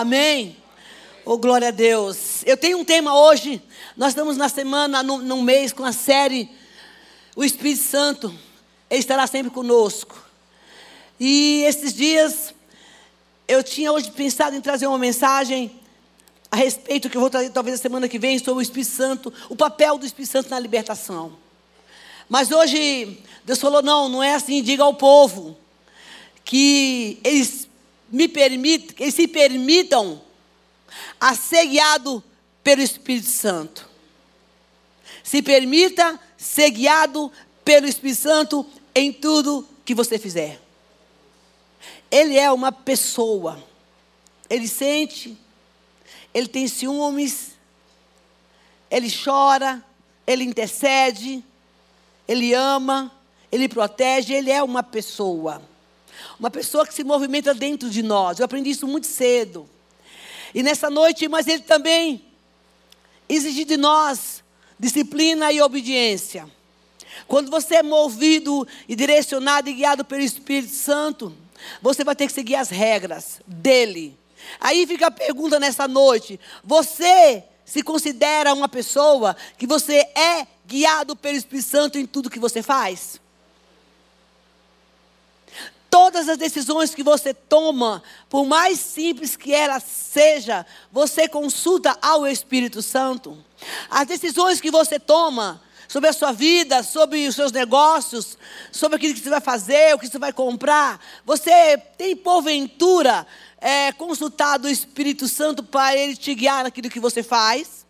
Amém? Oh, glória a Deus. Eu tenho um tema hoje. Nós estamos na semana, no, no mês, com a série O Espírito Santo. Ele estará sempre conosco. E esses dias, eu tinha hoje pensado em trazer uma mensagem a respeito que eu vou trazer talvez a semana que vem sobre o Espírito Santo, o papel do Espírito Santo na libertação. Mas hoje Deus falou: não, não é assim, diga ao povo que eles me permitam, que se permitam a ser guiado pelo Espírito Santo. Se permita ser guiado pelo Espírito Santo em tudo que você fizer. Ele é uma pessoa. Ele sente, ele tem ciúmes, ele chora, ele intercede, ele ama, ele protege, ele é uma pessoa. Uma pessoa que se movimenta dentro de nós. Eu aprendi isso muito cedo. E nessa noite, mas ele também exige de nós disciplina e obediência. Quando você é movido e direcionado e guiado pelo Espírito Santo, você vai ter que seguir as regras dele. Aí fica a pergunta nessa noite: você se considera uma pessoa que você é guiado pelo Espírito Santo em tudo que você faz? Todas as decisões que você toma, por mais simples que ela seja, você consulta ao Espírito Santo. As decisões que você toma sobre a sua vida, sobre os seus negócios, sobre aquilo que você vai fazer, o que você vai comprar, você tem porventura é, consultado o Espírito Santo para ele te guiar naquilo que você faz?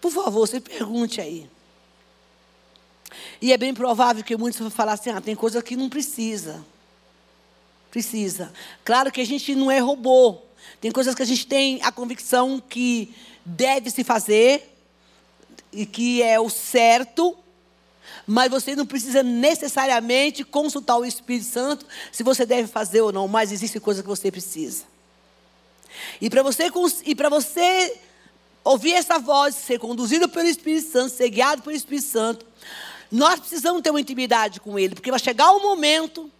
Por favor, você pergunte aí. E é bem provável que muitos vão falar assim: ah, tem coisa que não precisa. Precisa. Claro que a gente não é robô. Tem coisas que a gente tem a convicção que deve se fazer e que é o certo, mas você não precisa necessariamente consultar o Espírito Santo se você deve fazer ou não, mas existe coisa que você precisa. E para você, e você ouvir essa voz, ser conduzido pelo Espírito Santo, ser guiado pelo Espírito Santo, nós precisamos ter uma intimidade com Ele, porque vai chegar um momento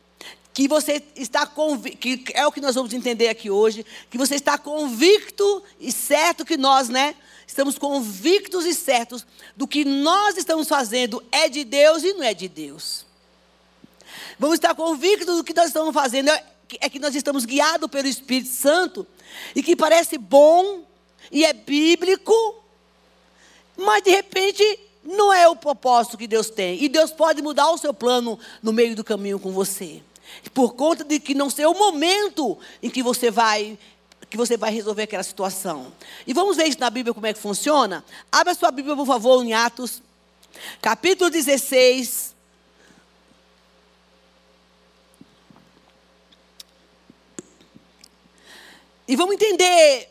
que você está convicto, que é o que nós vamos entender aqui hoje, que você está convicto e certo que nós, né, estamos convictos e certos do que nós estamos fazendo é de Deus e não é de Deus. Vamos estar convictos do que nós estamos fazendo é que nós estamos guiados pelo Espírito Santo e que parece bom e é bíblico, mas de repente não é o propósito que Deus tem. E Deus pode mudar o seu plano no meio do caminho com você. Por conta de que não ser o momento em que você vai que você vai resolver aquela situação. E vamos ver isso na Bíblia como é que funciona? Abra sua Bíblia, por favor, em Atos, capítulo 16. E vamos entender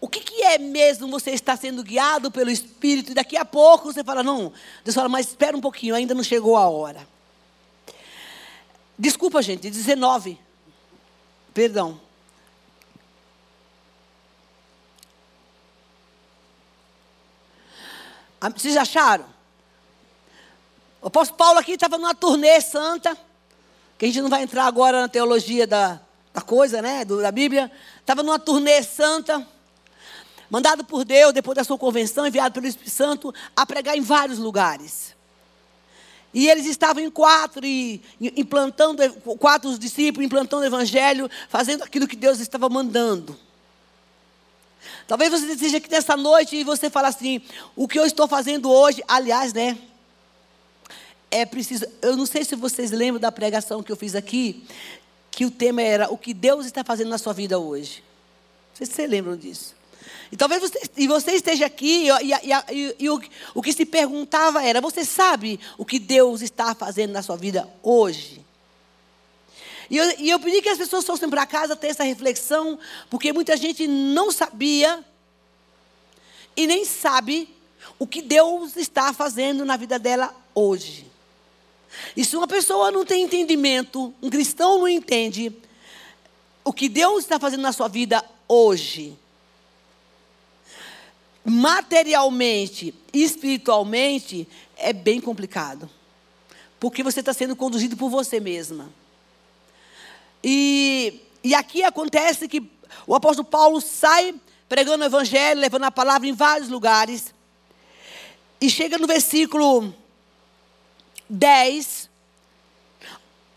o que, que, é mesmo você estar sendo guiado pelo Espírito? E daqui a pouco você fala, não, Deus fala, mas espera um pouquinho, ainda não chegou a hora. Desculpa, gente, 19. Perdão. Ah, vocês acharam? O apóstolo Paulo aqui estava numa turnê santa, que a gente não vai entrar agora na teologia da, da coisa, né, da Bíblia. Estava numa turnê santa mandado por Deus, depois da sua convenção, enviado pelo Espírito Santo, a pregar em vários lugares. E eles estavam em quatro, e implantando, quatro os discípulos, implantando o evangelho, fazendo aquilo que Deus estava mandando. Talvez você esteja aqui nessa noite e você fala assim: o que eu estou fazendo hoje, aliás, né? É preciso. Eu não sei se vocês lembram da pregação que eu fiz aqui, que o tema era o que Deus está fazendo na sua vida hoje. Não sei se vocês lembram disso. E talvez você, e você esteja aqui e, e, e, o, o que se perguntava era: você sabe o que Deus está fazendo na sua vida hoje? E eu, e eu pedi que as pessoas fossem para casa ter essa reflexão, porque muita gente não sabia e nem sabe o que Deus está fazendo na vida dela hoje. E se uma pessoa não tem entendimento, um cristão não entende o que Deus está fazendo na sua vida hoje, materialmente e espiritualmente, é bem complicado. Porque você está sendo conduzido por você mesma. E, e aqui acontece que o apóstolo Paulo sai pregando o evangelho, levando a palavra em vários lugares. E chega no versículo 10.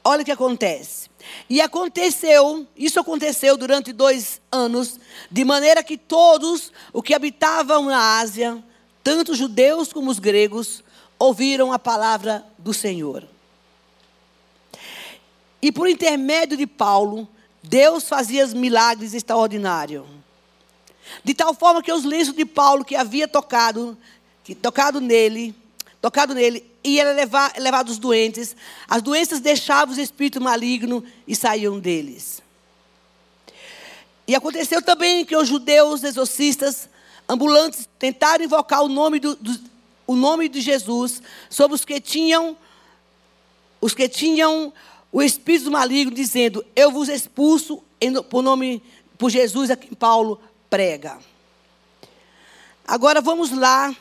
Olha o que acontece. E aconteceu, isso aconteceu durante dois anos, de maneira que todos o que habitavam na Ásia, tanto os judeus como os gregos, ouviram a palavra do Senhor. E por intermédio de Paulo, Deus fazia milagres extraordinários. De tal forma que os lenços de Paulo que havia tocado, que tocado nele, tocado nele, ia levar, levar os doentes. As doenças deixavam os espíritos malignos e saíam deles. E aconteceu também que os judeus exorcistas ambulantes tentaram invocar o nome, do, do, o nome de Jesus sobre os que tinham os que tinham o espírito maligno, dizendo: Eu vos expulso em, por nome por Jesus a quem Paulo prega. Agora vamos lá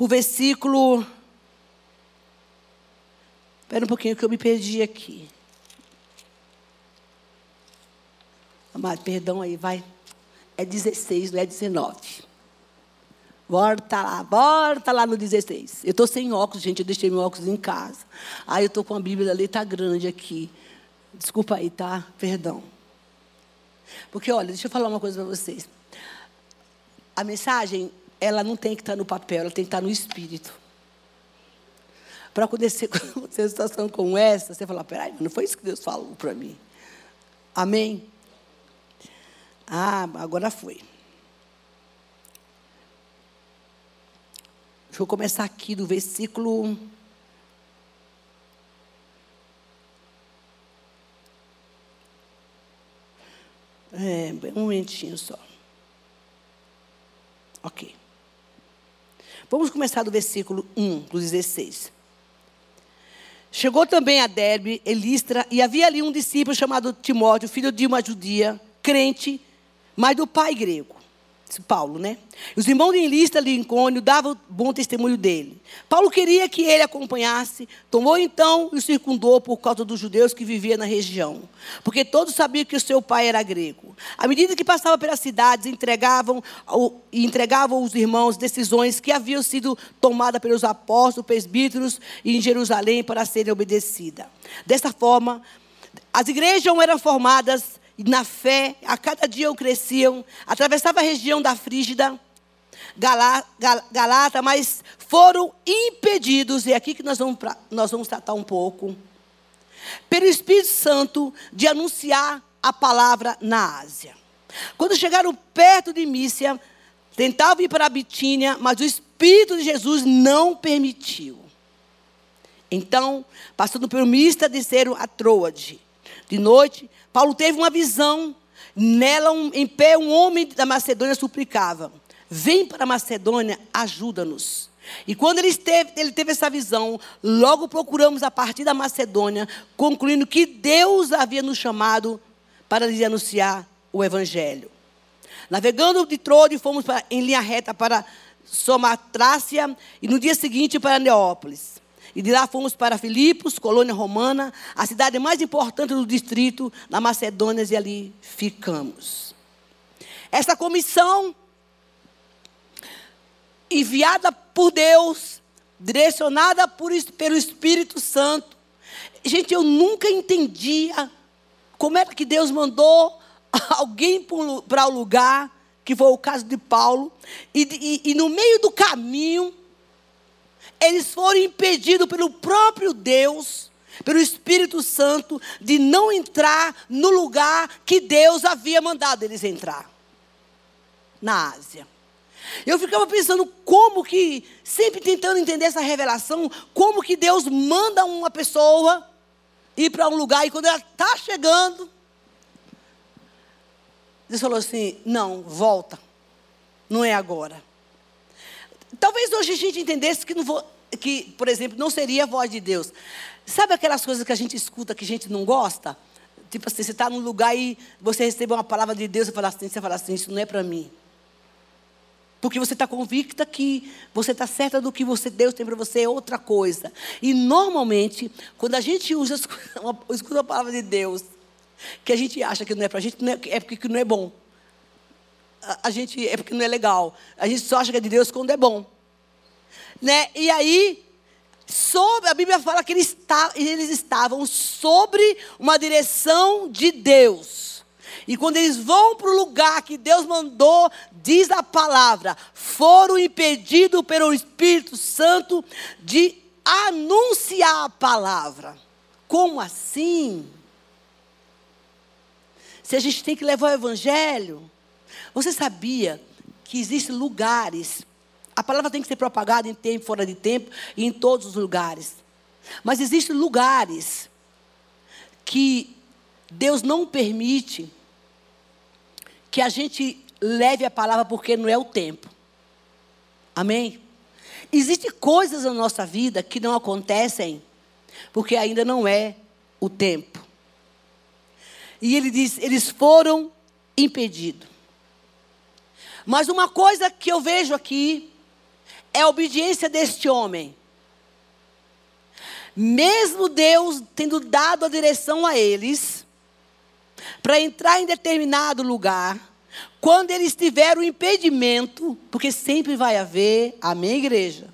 para o versículo. Espera um pouquinho que eu me perdi aqui. Amado, perdão aí, vai. É 16, não é 19. Volta lá, volta lá no 16. Eu estou sem óculos, gente, eu deixei meu óculos em casa. Aí eu estou com a Bíblia da letra grande aqui. Desculpa aí, tá? Perdão. Porque, olha, deixa eu falar uma coisa para vocês. A mensagem, ela não tem que estar no papel, ela tem que estar no espírito. Para acontecer uma situação como essa, você falar, peraí, não foi isso que Deus falou para mim. Amém? Ah, agora foi. Deixa eu começar aqui do versículo É, um momentinho só. Ok. Vamos começar do versículo 1, do 16. Chegou também a Derbe, Elistra, e havia ali um discípulo chamado Timóteo, filho de uma judia, crente, mas do pai grego. Paulo, né? Os irmãos de Lista, Lincoln, davam bom testemunho dele. Paulo queria que ele acompanhasse, tomou então e o circundou por causa dos judeus que viviam na região, porque todos sabiam que o seu pai era grego. À medida que passava pelas cidades, entregavam entregavam aos irmãos decisões que haviam sido tomadas pelos apóstolos, presbíteros em Jerusalém para serem obedecidas. Dessa forma, as igrejas eram formadas na fé, a cada dia cresciam, atravessava a região da Frígida, Galata, mas foram impedidos, e é aqui que nós vamos, nós vamos tratar um pouco, pelo Espírito Santo de anunciar a palavra na Ásia. Quando chegaram perto de Mícia, tentavam ir para a Bitínia, mas o Espírito de Jesus não permitiu. Então, passando pelo Mista, desceram a Troade. De noite, Paulo teve uma visão. Nela, um, em pé, um homem da Macedônia suplicava: Vem para a Macedônia, ajuda-nos. E quando ele, esteve, ele teve essa visão, logo procuramos a partir da Macedônia, concluindo que Deus havia nos chamado para lhe anunciar o Evangelho. Navegando de Troade, fomos para, em linha reta para Somatrácia e no dia seguinte para Neópolis. E de lá fomos para Filipos, colônia romana, a cidade mais importante do distrito, na Macedônia, e ali ficamos. Essa comissão, enviada por Deus, direcionada por, pelo Espírito Santo. Gente, eu nunca entendia como era que Deus mandou alguém para o lugar, que foi o caso de Paulo, e, e, e no meio do caminho, eles foram impedidos pelo próprio Deus, pelo Espírito Santo, de não entrar no lugar que Deus havia mandado eles entrar na Ásia. Eu ficava pensando como que, sempre tentando entender essa revelação, como que Deus manda uma pessoa ir para um lugar e quando ela está chegando, Deus falou assim: não, volta, não é agora. Talvez hoje a gente entendesse que, não que, por exemplo, não seria a voz de Deus. Sabe aquelas coisas que a gente escuta que a gente não gosta? Tipo assim, você está num lugar e você recebe uma palavra de Deus e fala assim, você fala assim, isso não é para mim. Porque você está convicta que você está certa do que você, Deus tem para você é outra coisa. E normalmente, quando a gente usa, escuta a palavra de Deus, que a gente acha que não é para a gente, é, é porque não é bom. A, gente é porque não é legal. A gente só acha que é de Deus quando é bom. Né? E aí, sobre, a Bíblia fala que eles, eles estavam sobre uma direção de Deus. E quando eles vão para o lugar que Deus mandou, diz a palavra, foram impedidos pelo Espírito Santo de anunciar a palavra. Como assim? Se a gente tem que levar o evangelho, você sabia que existem lugares, a palavra tem que ser propagada em tempo, fora de tempo e em todos os lugares. Mas existem lugares que Deus não permite que a gente leve a palavra porque não é o tempo. Amém? Existem coisas na nossa vida que não acontecem porque ainda não é o tempo. E ele diz: eles foram impedidos. Mas uma coisa que eu vejo aqui é a obediência deste homem. Mesmo Deus tendo dado a direção a eles, para entrar em determinado lugar, quando eles tiveram impedimento, porque sempre vai haver, amém, igreja?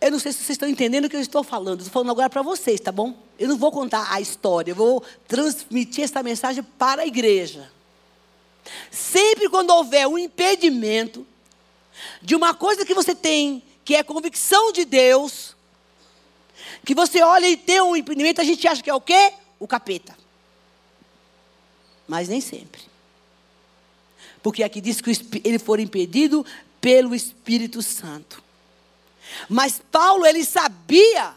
Eu não sei se vocês estão entendendo o que eu estou falando. Estou falando agora para vocês, tá bom? Eu não vou contar a história, eu vou transmitir essa mensagem para a igreja. Sempre quando houver um impedimento de uma coisa que você tem, que é convicção de Deus, que você olha e tem um impedimento, a gente acha que é o quê? O capeta. Mas nem sempre. Porque aqui diz que ele foi impedido pelo Espírito Santo. Mas Paulo, ele sabia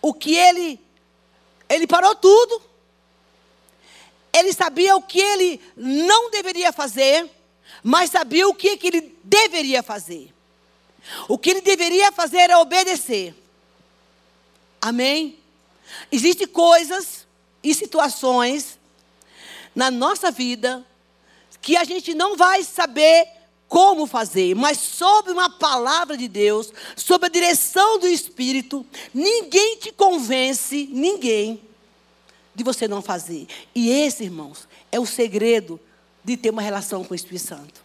o que ele. Ele parou tudo. Ele sabia o que ele não deveria fazer, mas sabia o que, que ele deveria fazer. O que ele deveria fazer era obedecer. Amém? Existem coisas e situações na nossa vida que a gente não vai saber como fazer, mas sob uma palavra de Deus, sob a direção do Espírito, ninguém te convence, ninguém, de você não fazer. E esse, irmãos, é o segredo de ter uma relação com o Espírito Santo.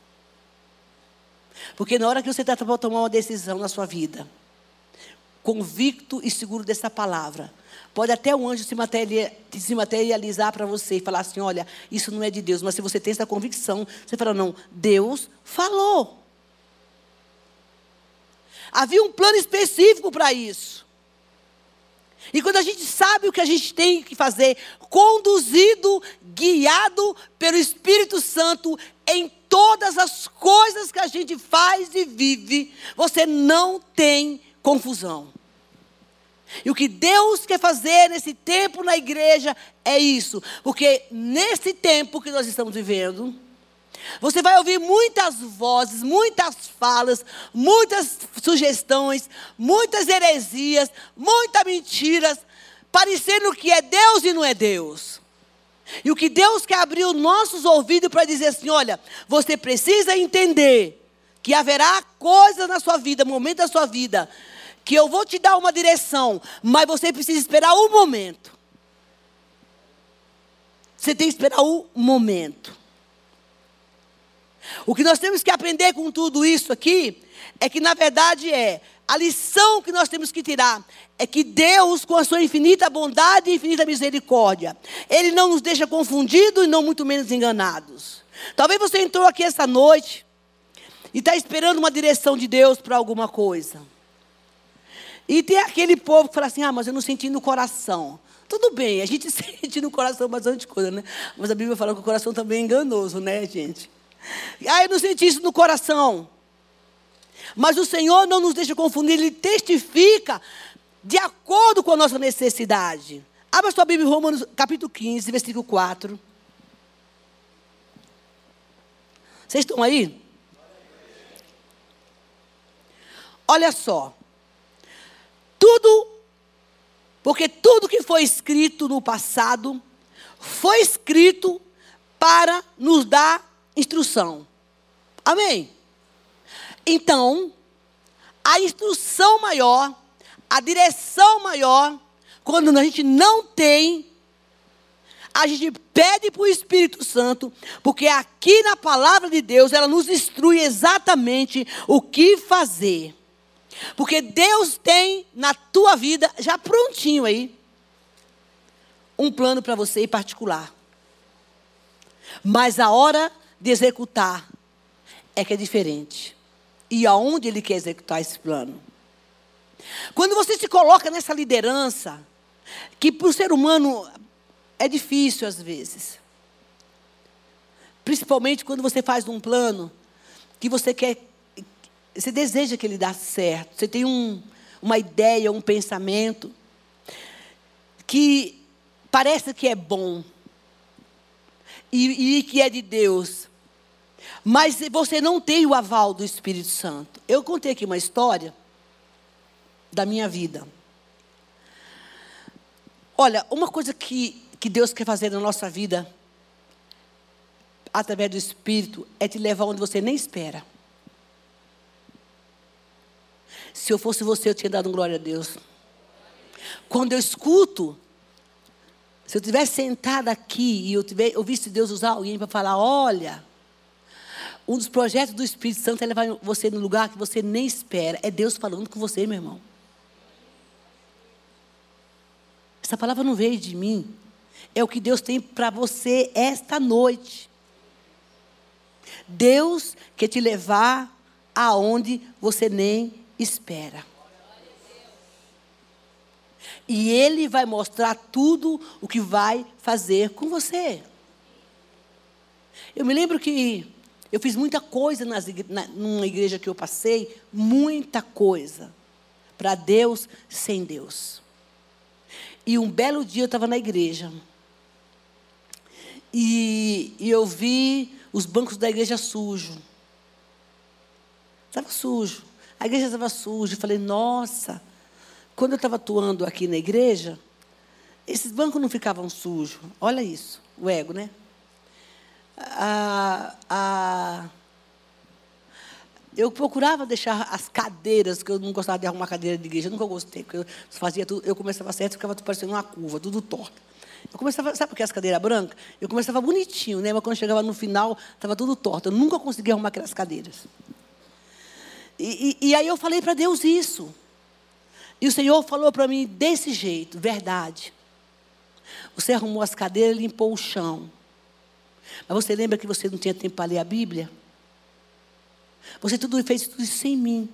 Porque na hora que você está para tomar uma decisão na sua vida, convicto e seguro dessa palavra, Pode até o anjo se, materializar para você e falar assim: olha, isso não é de Deus. Mas se você tem essa convicção, você fala: não, Deus falou. Havia um plano específico para isso. E quando a gente sabe o que a gente tem que fazer, conduzido, guiado pelo Espírito Santo em todas as coisas que a gente faz e vive, você não tem confusão. E o que Deus quer fazer nesse tempo na igreja é isso. Porque nesse tempo que nós estamos vivendo, você vai ouvir muitas vozes, muitas falas, muitas sugestões, muitas heresias, muitas mentiras, parecendo que é Deus e não é Deus. E o que Deus quer abrir os nossos ouvidos para dizer assim: olha, você precisa entender que haverá coisas na sua vida, momentos da sua vida, que eu vou te dar uma direção, mas você precisa esperar um momento. Você tem que esperar um momento. O que nós temos que aprender com tudo isso aqui é que, na verdade, é a lição que nós temos que tirar é que Deus, com a sua infinita bondade e infinita misericórdia, Ele não nos deixa confundidos e não muito menos enganados. Talvez você entrou aqui essa noite e está esperando uma direção de Deus para alguma coisa. E tem aquele povo que fala assim: ah, mas eu não senti no coração. Tudo bem, a gente sente no coração bastante coisa, né? Mas a Bíblia fala que o coração também é enganoso, né, gente? Ah, eu não senti isso no coração. Mas o Senhor não nos deixa confundir, Ele testifica de acordo com a nossa necessidade. Abra sua Bíblia em Romanos capítulo 15, versículo 4. Vocês estão aí? Olha só. Tudo, porque tudo que foi escrito no passado foi escrito para nos dar instrução. Amém? Então, a instrução maior, a direção maior, quando a gente não tem a gente pede para o Espírito Santo, porque aqui na palavra de Deus ela nos instrui exatamente o que fazer. Porque Deus tem na tua vida, já prontinho aí, um plano para você em particular. Mas a hora de executar é que é diferente. E aonde ele quer executar esse plano? Quando você se coloca nessa liderança, que para o ser humano é difícil às vezes. Principalmente quando você faz um plano que você quer, você deseja que ele dê certo. Você tem um, uma ideia, um pensamento que parece que é bom e, e que é de Deus. Mas você não tem o aval do Espírito Santo. Eu contei aqui uma história da minha vida. Olha, uma coisa que, que Deus quer fazer na nossa vida, através do Espírito, é te levar onde você nem espera. Se eu fosse você, eu tinha dado glória a Deus. Quando eu escuto, se eu tivesse sentado aqui e eu ouvisse Deus usar alguém para falar, olha, um dos projetos do Espírito Santo é levar você no lugar que você nem espera. É Deus falando com você, meu irmão. Essa palavra não veio de mim. É o que Deus tem para você esta noite. Deus quer te levar aonde você nem espera. E Ele vai mostrar tudo o que vai fazer com você. Eu me lembro que eu fiz muita coisa nas, na, numa igreja que eu passei, muita coisa. Para Deus, sem Deus. E um belo dia eu estava na igreja. E, e, eu vi os bancos da igreja sujos. Estava sujo. A igreja estava suja. Eu falei, nossa, quando eu estava atuando aqui na igreja, esses bancos não ficavam sujos. Olha isso, o ego, né? A, a, eu procurava deixar as cadeiras, que eu não gostava de arrumar cadeira de igreja, nunca gostei, porque eu fazia tudo, eu começava certo, ficava parecendo uma curva, tudo torto. Eu começava, sabe porque as cadeiras brancas? Eu começava bonitinho, né? Mas quando chegava no final, estava tudo torto. Eu nunca conseguia arrumar aquelas cadeiras. E, e, e aí eu falei para Deus isso. E o Senhor falou para mim desse jeito, verdade. Você arrumou as cadeiras, limpou o chão. Mas você lembra que você não tinha tempo para ler a Bíblia? Você tudo fez tudo isso sem mim.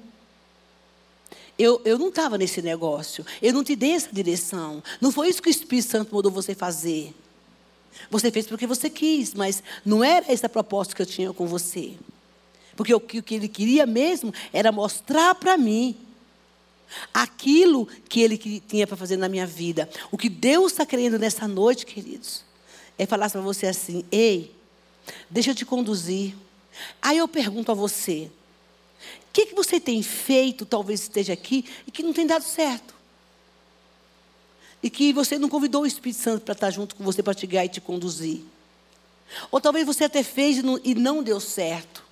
Eu, eu não estava nesse negócio. Eu não te dei essa direção. Não foi isso que o Espírito Santo mandou você fazer. Você fez porque você quis, mas não era essa a proposta que eu tinha com você. Porque o que, o que ele queria mesmo era mostrar para mim aquilo que ele tinha para fazer na minha vida. O que Deus está querendo nessa noite, queridos, é falar para você assim: ei, deixa eu te conduzir. Aí eu pergunto a você: o que, que você tem feito, talvez esteja aqui, e que não tem dado certo? E que você não convidou o Espírito Santo para estar junto com você para te guiar e te conduzir. Ou talvez você até fez e não deu certo.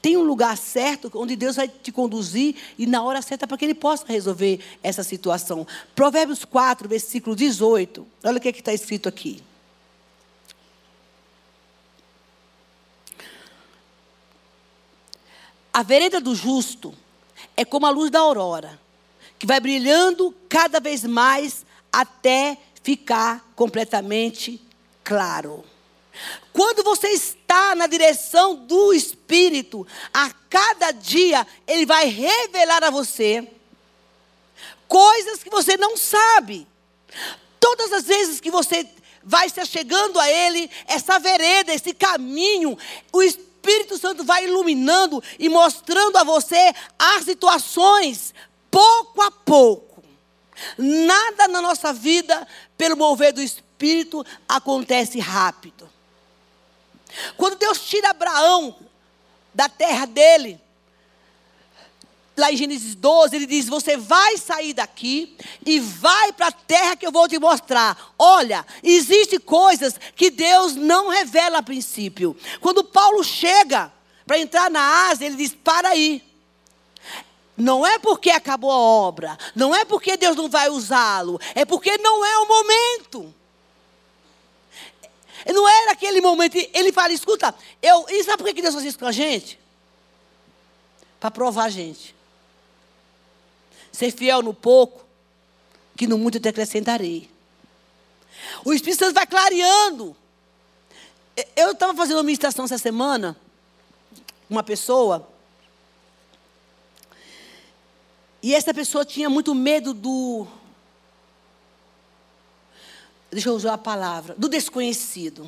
Tem um lugar certo onde Deus vai te conduzir e na hora certa para que Ele possa resolver essa situação. Provérbios 4, versículo 18. Olha o que é está escrito aqui. A vereda do justo é como a luz da aurora, que vai brilhando cada vez mais até ficar completamente claro. Quando você está na direção do Espírito, a cada dia ele vai revelar a você coisas que você não sabe. Todas as vezes que você vai se chegando a Ele, essa vereda, esse caminho, o Espírito Santo vai iluminando e mostrando a você as situações, pouco a pouco. Nada na nossa vida, pelo mover do Espírito, acontece rápido. Quando Deus tira Abraão da terra dele, lá em Gênesis 12, ele diz: Você vai sair daqui e vai para a terra que eu vou te mostrar. Olha, existem coisas que Deus não revela a princípio. Quando Paulo chega para entrar na Ásia, ele diz: Para aí. Não é porque acabou a obra, não é porque Deus não vai usá-lo, é porque não é o momento. Não era aquele momento. Ele fala: escuta, eu, e sabe por que Deus faz isso com a gente? Para provar a gente. Ser fiel no pouco, que no muito te acrescentarei. O Espírito Santo vai clareando. Eu estava fazendo uma ministração essa semana, uma pessoa, e essa pessoa tinha muito medo do. Deixa eu usar a palavra. Do desconhecido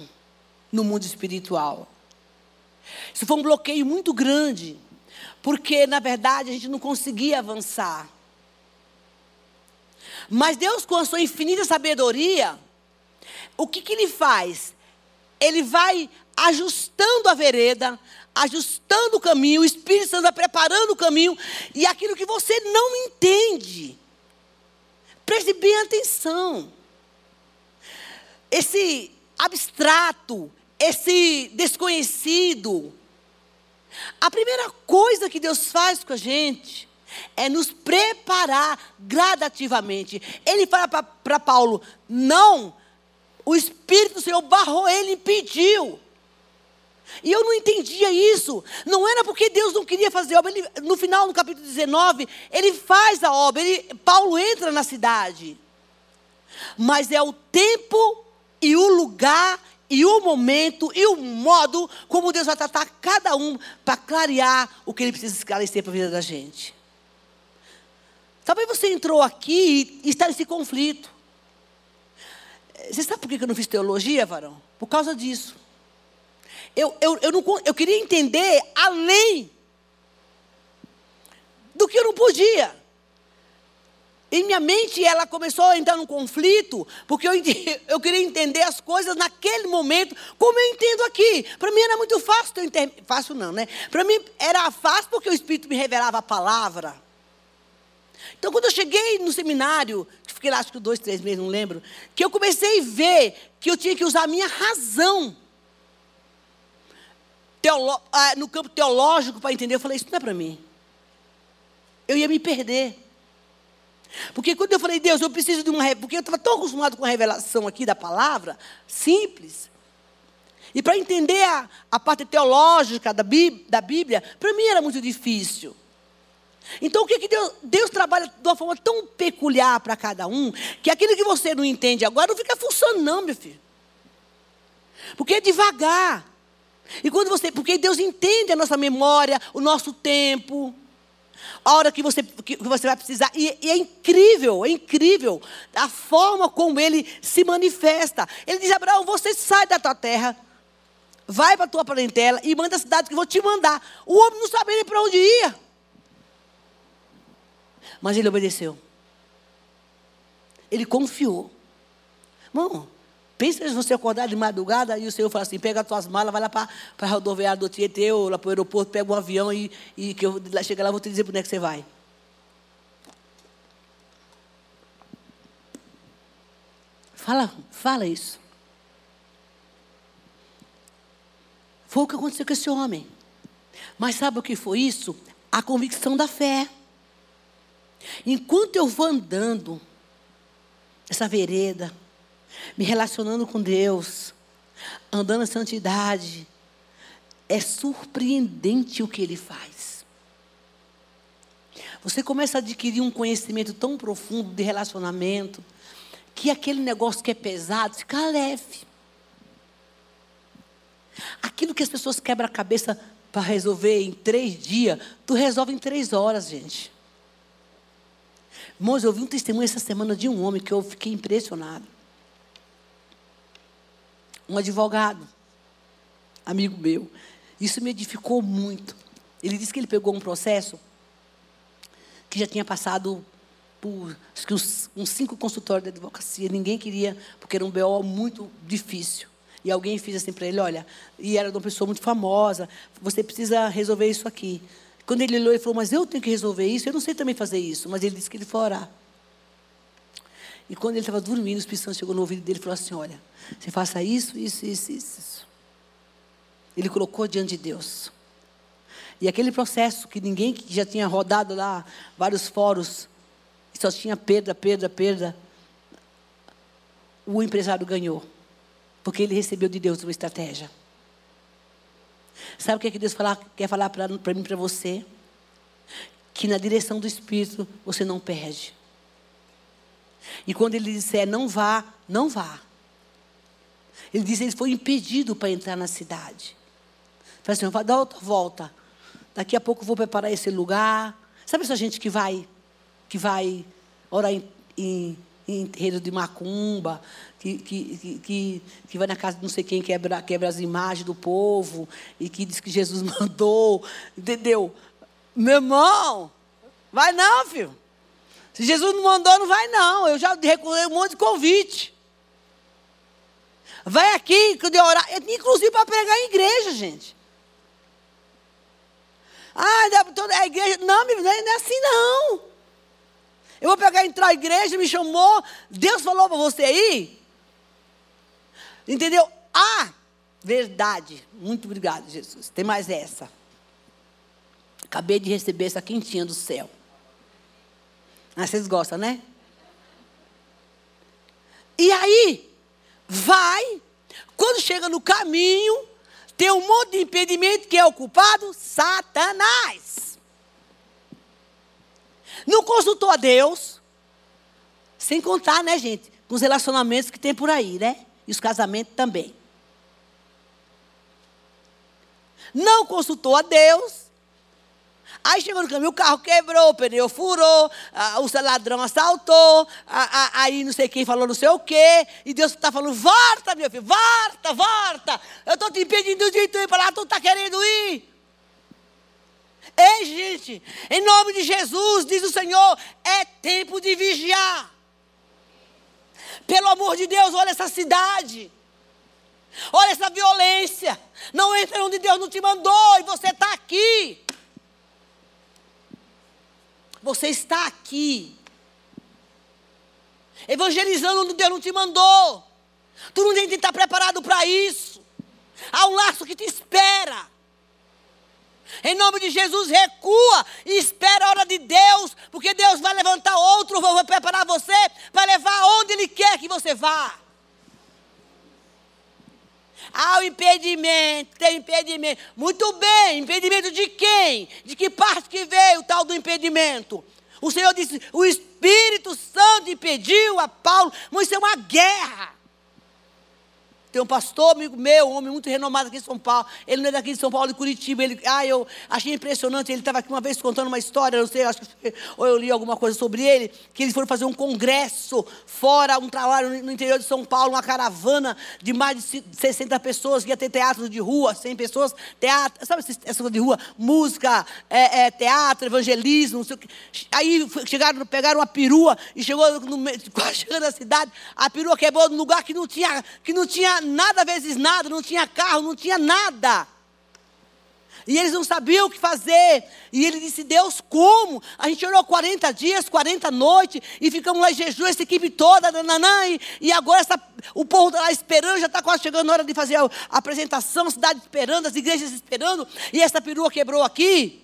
no mundo espiritual. Isso foi um bloqueio muito grande. Porque, na verdade, a gente não conseguia avançar. Mas Deus, com a sua infinita sabedoria, o que, que Ele faz? Ele vai ajustando a vereda, ajustando o caminho, o Espírito Santo vai preparando o caminho, e aquilo que você não entende. Preste bem atenção. Esse abstrato, esse desconhecido. A primeira coisa que Deus faz com a gente é nos preparar gradativamente. Ele fala para Paulo: não, o Espírito do Senhor barrou ele, impediu. E eu não entendia isso. Não era porque Deus não queria fazer obra. Ele, no final, no capítulo 19, ele faz a obra. Ele, Paulo entra na cidade. Mas é o tempo e o lugar e o momento e o modo como Deus vai tratar cada um para clarear o que ele precisa esclarecer para a vida da gente. Talvez você entrou aqui e está nesse conflito. Você sabe por que eu não fiz teologia, varão? Por causa disso. Eu, eu, eu, não, eu queria entender além do que eu não podia. Em minha mente, ela começou a entrar num conflito, porque eu, eu queria entender as coisas naquele momento, como eu entendo aqui. Para mim era muito fácil. Eu Fácil não, né? Para mim era fácil porque o Espírito me revelava a palavra. Então, quando eu cheguei no seminário, que fiquei lá acho que dois, três meses, não lembro, que eu comecei a ver que eu tinha que usar a minha razão teolo, ah, no campo teológico para entender, eu falei, isso não é para mim. Eu ia me perder. Porque quando eu falei, Deus, eu preciso de uma. Porque eu estava tão acostumado com a revelação aqui da palavra, simples. E para entender a, a parte teológica da, Bí, da Bíblia, para mim era muito difícil. Então o que, que Deus, Deus trabalha de uma forma tão peculiar para cada um, que aquilo que você não entende agora não fica funcionando, não, meu filho. Porque é devagar. E quando você, porque Deus entende a nossa memória, o nosso tempo, a hora que você, que você vai precisar. E, e, é incrível, é incrível a forma como ele se manifesta. Ele diz: Abraão, você sai da tua terra, vai para a tua parentela e manda a cidade que eu vou te mandar. O homem não sabia nem para onde ia. Mas ele obedeceu. Ele confiou. Irmão, pensa se você acordar de madrugada e o Senhor fala assim: pega as tuas malas, vai lá para a rodoviária do Tietê ou lá para o aeroporto, pega um avião e, e que eu chega lá vou te dizer para onde é que você vai. Fala, fala isso. Foi o que aconteceu com esse homem. Mas sabe o que foi isso? A convicção da fé. Enquanto eu vou andando essa vereda, me relacionando com Deus, andando em santidade, é surpreendente o que Ele faz. Você começa a adquirir um conhecimento tão profundo de relacionamento, que aquele negócio que é pesado fica leve. Aquilo que as pessoas quebram a cabeça para resolver em três dias, tu resolve em três horas, gente. Irmãos, eu ouvi um testemunho essa semana de um homem que eu fiquei impressionado. Um advogado, amigo meu. Isso me edificou muito. Ele disse que ele pegou um processo que já tinha passado por acho que uns, uns cinco consultórios de advocacia. Ninguém queria, porque era um BO muito difícil. E alguém fez assim para ele: olha, e era de uma pessoa muito famosa, você precisa resolver isso aqui. Quando ele olhou, ele falou, mas eu tenho que resolver isso, eu não sei também fazer isso. Mas ele disse que ele foi orar. E quando ele estava dormindo, o Espírito Santo chegou no ouvido dele e falou assim, olha, você faça isso, isso, isso, isso. Ele colocou diante de Deus. E aquele processo que ninguém que já tinha rodado lá, vários fóruns, só tinha perda, perda, perda, o empresário ganhou. Porque ele recebeu de Deus uma estratégia. Sabe o que, é que Deus quer falar para mim para você? Que na direção do Espírito você não perde. E quando ele disser não vá, não vá. Ele disse ele foi impedido para entrar na cidade. Fala assim, vai dar outra volta. Daqui a pouco eu vou preparar esse lugar. Sabe essa gente que vai, que vai orar em, em, em terreiro de macumba, que, que, que, que, vai na casa de não sei quem, quebra, quebra as imagens do povo, e que diz que Jesus mandou, entendeu? Meu irmão, vai não, filho. Se Jesus não mandou, não vai não. Eu já recolhi um monte de convite. Vai aqui, que eu orar. Inclusive para pregar em igreja, gente. Ah, toda a igreja. Não, não é assim não. Eu vou pegar, entrar na igreja, me chamou. Deus falou para você aí. Entendeu? Ah, verdade. Muito obrigado, Jesus. Tem mais essa. Acabei de receber essa quentinha do céu. Ah, vocês gostam, né? E aí, vai. Quando chega no caminho, tem um monte de impedimento que é o culpado? Satanás. Não consultou a Deus. Sem contar, né, gente, com os relacionamentos que tem por aí, né? E os casamentos também. Não consultou a Deus. Aí chegou no caminho, o carro quebrou, o pneu furou, a, o ladrão assaltou, a, a, aí não sei quem falou não sei o quê, e Deus está falando, volta, meu filho, volta, volta. Eu estou te impedindo de ir para lá, tu está querendo ir. Ei, gente, em nome de Jesus, diz o Senhor, é tempo de vigiar. Pelo amor de Deus, olha essa cidade. Olha essa violência. Não entra onde Deus não te mandou e você está aqui. Você está aqui. Evangelizando onde Deus não te mandou. Tu não tem que estar preparado para isso. Há um laço que te espera. Em nome de Jesus, recua e espera a hora de Deus, porque Deus vai levantar outro, vai preparar você para levar onde Ele quer que você vá. Há o impedimento, tem impedimento. Muito bem, impedimento de quem? De que parte que veio o tal do impedimento? O Senhor disse: o Espírito Santo impediu a Paulo, mas isso é uma guerra. Tem um pastor amigo meu, um homem muito renomado aqui em São Paulo. Ele não é daqui de São Paulo, de Curitiba. Ele, ah, eu achei impressionante. Ele estava aqui uma vez contando uma história, não sei, acho que ou eu li alguma coisa sobre ele, que eles foram fazer um congresso fora, um trabalho no interior de São Paulo, uma caravana de mais de 60 pessoas, que ia ter teatro de rua, 100 pessoas, teatro, sabe essa coisa de rua? Música, é, é, teatro, evangelismo, não sei o que. Aí chegaram, pegaram uma perua e chegou no, quase chegando na cidade, a perua quebrou num lugar que não tinha, que não tinha nada vezes nada, não tinha carro, não tinha nada. E eles não sabiam o que fazer. E ele disse: Deus, como? A gente orou 40 dias, 40 noites, e ficamos lá em jejum, essa equipe toda, nananã, e, e agora essa, o povo está lá esperando, já está quase chegando a hora de fazer a, apresentação, cidade esperando, as igrejas esperando, e essa perua quebrou aqui.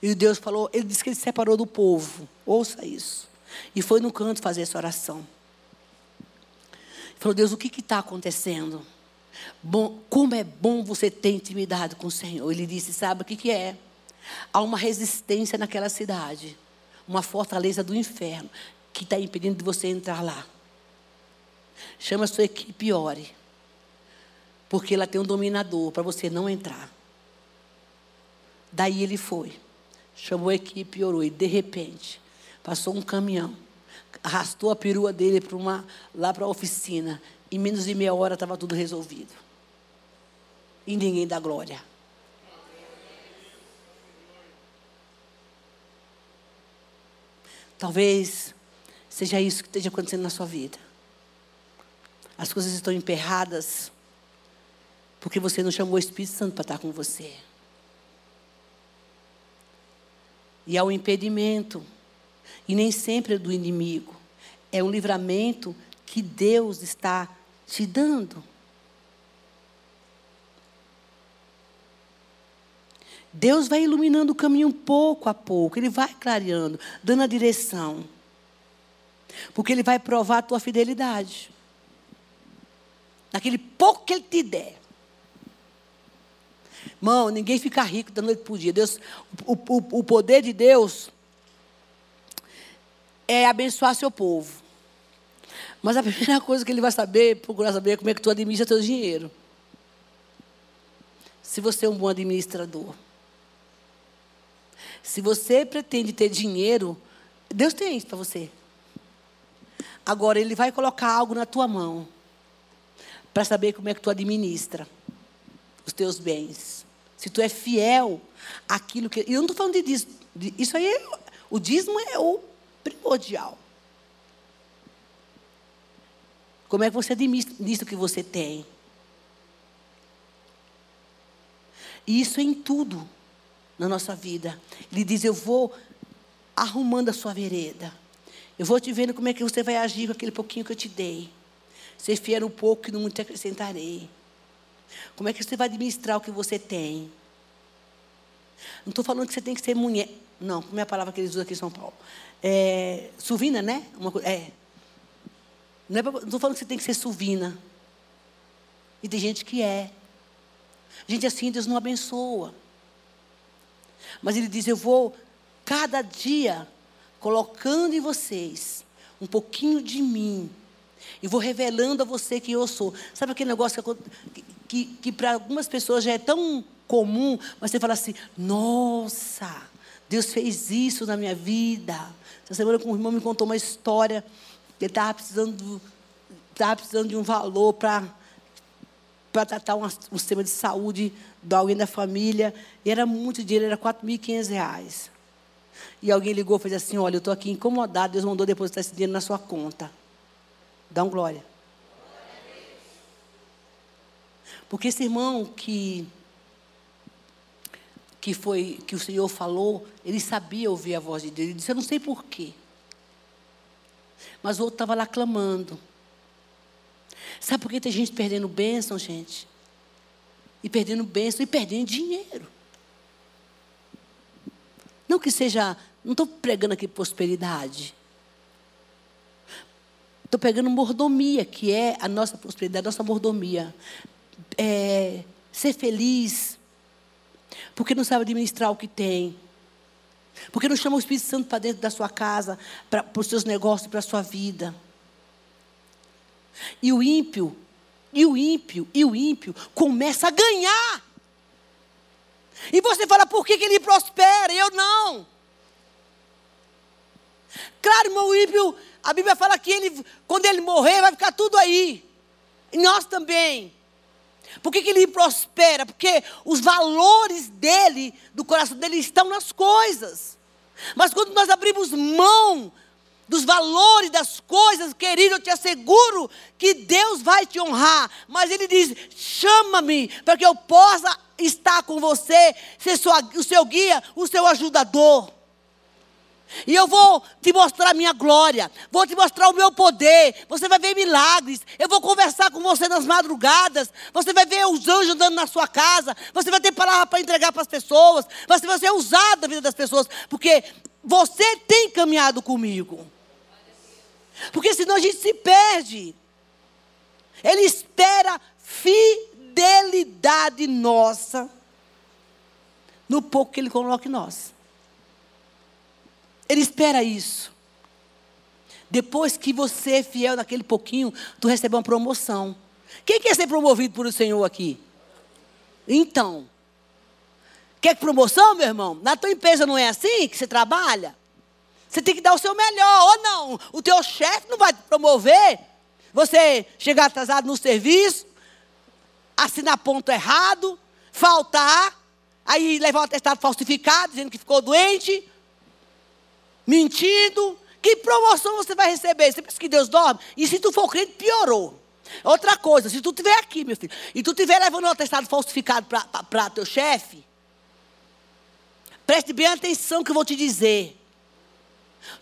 E Deus falou, ele disse que ele se separou do povo. Ouça isso. E foi no canto fazer essa oração. Falou, Deus, o que está acontecendo? Bom, como é bom você ter intimidade com o Senhor. Ele disse, sabe o que, que é? Há uma resistência naquela cidade. Uma fortaleza do inferno que está impedindo de você entrar lá. Chama a sua equipe e ore. Porque ela tem um dominador para você não entrar. Daí ele foi. Chamou a equipe e orou. E de repente, passou um caminhão arrastou a perua dele para uma, lá para a oficina. Em menos de meia hora estava tudo resolvido. E ninguém dá glória. Talvez seja isso que esteja acontecendo na sua vida. As coisas estão emperradas porque você não chamou o Espírito Santo para estar com você. E há um impedimento e nem sempre é do inimigo. É um livramento que Deus está te dando. Deus vai iluminando o caminho pouco a pouco, Ele vai clareando, dando a direção. Porque Ele vai provar a tua fidelidade. naquele pouco que Ele te der. Irmão, ninguém fica rico da noite para o dia. Deus, o, o, o poder de Deus é abençoar seu povo. Mas a primeira coisa que ele vai saber, procurar saber, é como é que tu administra teu dinheiro. Se você é um bom administrador. Se você pretende ter dinheiro, Deus tem isso para você. Agora, Ele vai colocar algo na tua mão para saber como é que tu administra os teus bens. Se tu é fiel àquilo que. E eu não estou falando de dízimo. Isso aí, é, o dízimo é o primordial. Como é que você administra o que você tem? E isso é em tudo na nossa vida. Ele diz: Eu vou arrumando a sua vereda. Eu vou te vendo como é que você vai agir com aquele pouquinho que eu te dei. Ser fiel um pouco e não muito te acrescentarei. Como é que você vai administrar o que você tem? Não estou falando que você tem que ser mulher. Não, como é a palavra que eles usam aqui em São Paulo? É, suvina, né? Uma, é. Não é estou falando que você tem que ser suvina. E tem gente que é. Gente assim, Deus não abençoa. Mas Ele diz: Eu vou cada dia colocando em vocês um pouquinho de mim. E vou revelando a você quem eu sou. Sabe aquele negócio que, que, que para algumas pessoas já é tão comum, mas você fala assim: nossa, Deus fez isso na minha vida. Essa semana um irmão me contou uma história ele estava precisando, estava precisando de um valor para para tratar um, um, sistema de saúde de alguém da família. E era muito dinheiro, era R$ 4.500 e alguém ligou e fez assim: Olha, eu estou aqui incomodado, Deus mandou depositar esse dinheiro na sua conta. Dá um glória. Porque esse irmão que que foi que o Senhor falou, ele sabia ouvir a voz de Deus. Ele disse: Eu não sei porquê. Mas o outro estava lá clamando. Sabe por que tem gente perdendo bênção, gente? E perdendo bênção e perdendo dinheiro. Não que seja não estou pregando aqui prosperidade. Estou pegando mordomia, que é a nossa prosperidade, a nossa mordomia. É, ser feliz, porque não sabe administrar o que tem. Porque não chama o Espírito Santo para dentro da sua casa, para, para os seus negócios, para a sua vida. E o ímpio, e o ímpio, e o ímpio começa a ganhar. E você fala, por que, que ele prospera? Eu não. Claro, irmão ímpio, a Bíblia fala que ele, quando ele morrer, vai ficar tudo aí. E nós também. Por que, que ele prospera? Porque os valores dele, do coração dele, estão nas coisas. Mas quando nós abrimos mão dos valores das coisas, querido, eu te asseguro que Deus vai te honrar. Mas Ele diz: chama-me para que eu possa estar com você, ser sua, o seu guia, o seu ajudador. E eu vou te mostrar a minha glória, vou te mostrar o meu poder. Você vai ver milagres. Eu vou conversar com você nas madrugadas. Você vai ver os anjos andando na sua casa. Você vai ter palavra para entregar para as pessoas. Você vai ser usado na vida das pessoas. Porque você tem caminhado comigo. Porque senão a gente se perde. Ele espera fidelidade nossa no pouco que Ele coloca em nós. Ele espera isso. Depois que você é fiel naquele pouquinho, tu recebe uma promoção. Quem quer ser promovido por o Senhor aqui? Então, quer promoção, meu irmão? Na tua empresa não é assim que você trabalha? Você tem que dar o seu melhor, ou não? O teu chefe não vai te promover. Você chegar atrasado no serviço, assinar ponto errado, faltar, aí levar um atestado falsificado, dizendo que ficou doente, mentindo. Que promoção você vai receber? Você pensa que Deus dorme? E se tu for crente, piorou. Outra coisa, se tu estiver aqui, meu filho, e tu estiver levando um atestado falsificado para teu chefe, preste bem atenção que eu vou te dizer.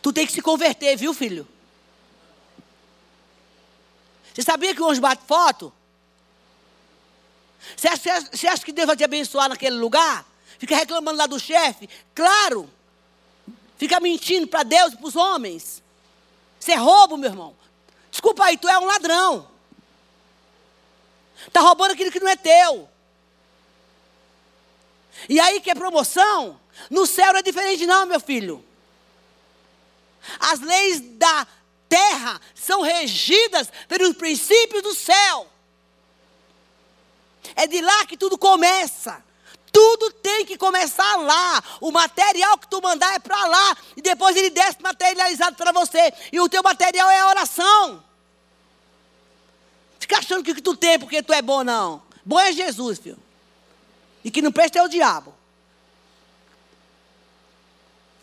Tu tem que se converter, viu, filho? Você sabia que o anjo bate foto? Você acha, você acha que Deus vai te abençoar naquele lugar? Fica reclamando lá do chefe? Claro. Fica mentindo para Deus e para os homens. Isso é roubo, meu irmão. Desculpa aí, tu é um ladrão. Está roubando aquilo que não é teu. E aí que é promoção? No céu não é diferente, não, meu filho. As leis da terra são regidas pelos princípios do céu. É de lá que tudo começa. Tudo tem que começar lá. O material que tu mandar é para lá. E depois ele desce materializado para você. E o teu material é a oração. Fica achando que o que tu tem porque tu é bom, não. Bom é Jesus, filho. E que não presta é o diabo.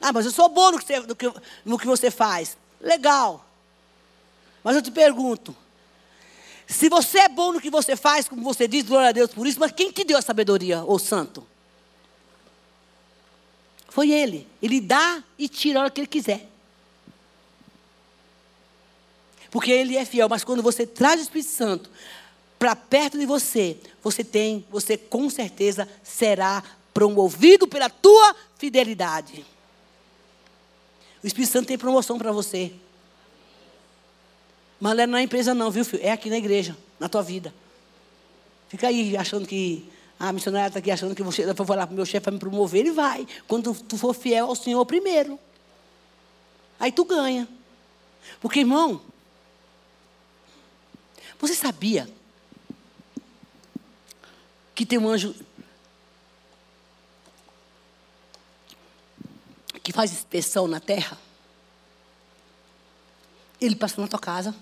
Ah, mas eu sou bom no que, você, no que, no que você faz. Legal. Mas eu te pergunto: se você é bom no que você faz, como você diz, glória a Deus por isso, mas quem te deu a sabedoria, o santo? Foi ele. Ele dá e tira a hora que ele quiser. Porque ele é fiel, mas quando você traz o Espírito Santo para perto de você, você tem, você com certeza será promovido pela tua fidelidade. O Espírito Santo tem promoção para você. Mas não é na empresa não, viu, filho? É aqui na igreja, na tua vida. Fica aí achando que a missionária está aqui achando que você vai falar para o meu chefe para me promover, ele vai. Quando tu for fiel ao Senhor primeiro. Aí tu ganha. Porque, irmão, você sabia que tem um anjo que faz inspeção na terra? Ele passa na tua casa.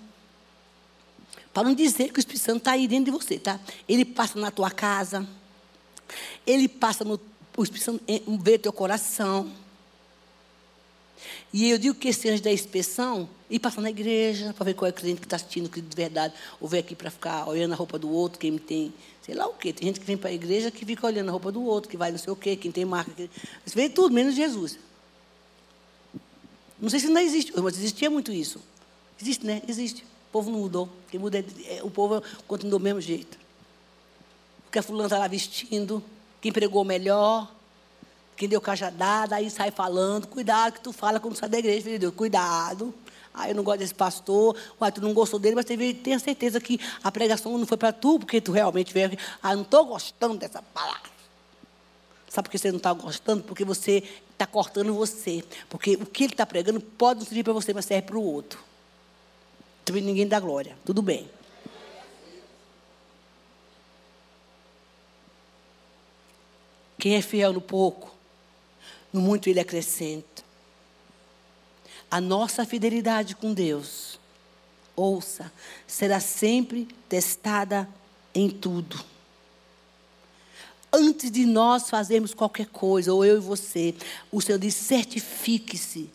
Para não dizer que o Espírito Santo está aí dentro de você, tá? Ele passa na tua casa. Ele passa no. O Espírito Santo vê teu coração. E eu digo que esse anjo da inspeção, e passa na igreja, para ver qual é o cliente que está assistindo, que de verdade, ou vem aqui para ficar olhando a roupa do outro, quem tem, sei lá o quê. Tem gente que vem para a igreja que fica olhando a roupa do outro, que vai não sei o quê, quem tem marca. Que... Isso vem tudo, menos Jesus. Não sei se ainda existe, mas existia muito isso. Existe, né? Existe. Povo não mudou. Quem muda é, o povo continua do mesmo jeito. O que a fulana está lá vestindo, quem pregou melhor, quem deu cajadada, aí sai falando. Cuidado que tu fala quando sai da igreja, filho de Deus. Cuidado. Ah, eu não gosto desse pastor. Uai, tu não gostou dele, mas teve, tenha certeza que a pregação não foi para tu, porque tu realmente veio aqui. Ah, não estou gostando dessa palavra. Sabe por que você não está gostando? Porque você está cortando você. Porque o que ele está pregando pode não servir para você, mas serve para o outro. Também ninguém dá glória. Tudo bem. Quem é fiel no pouco, no muito ele acrescenta. A nossa fidelidade com Deus, ouça, será sempre testada em tudo. Antes de nós fazermos qualquer coisa, ou eu e você, o Senhor diz: certifique-se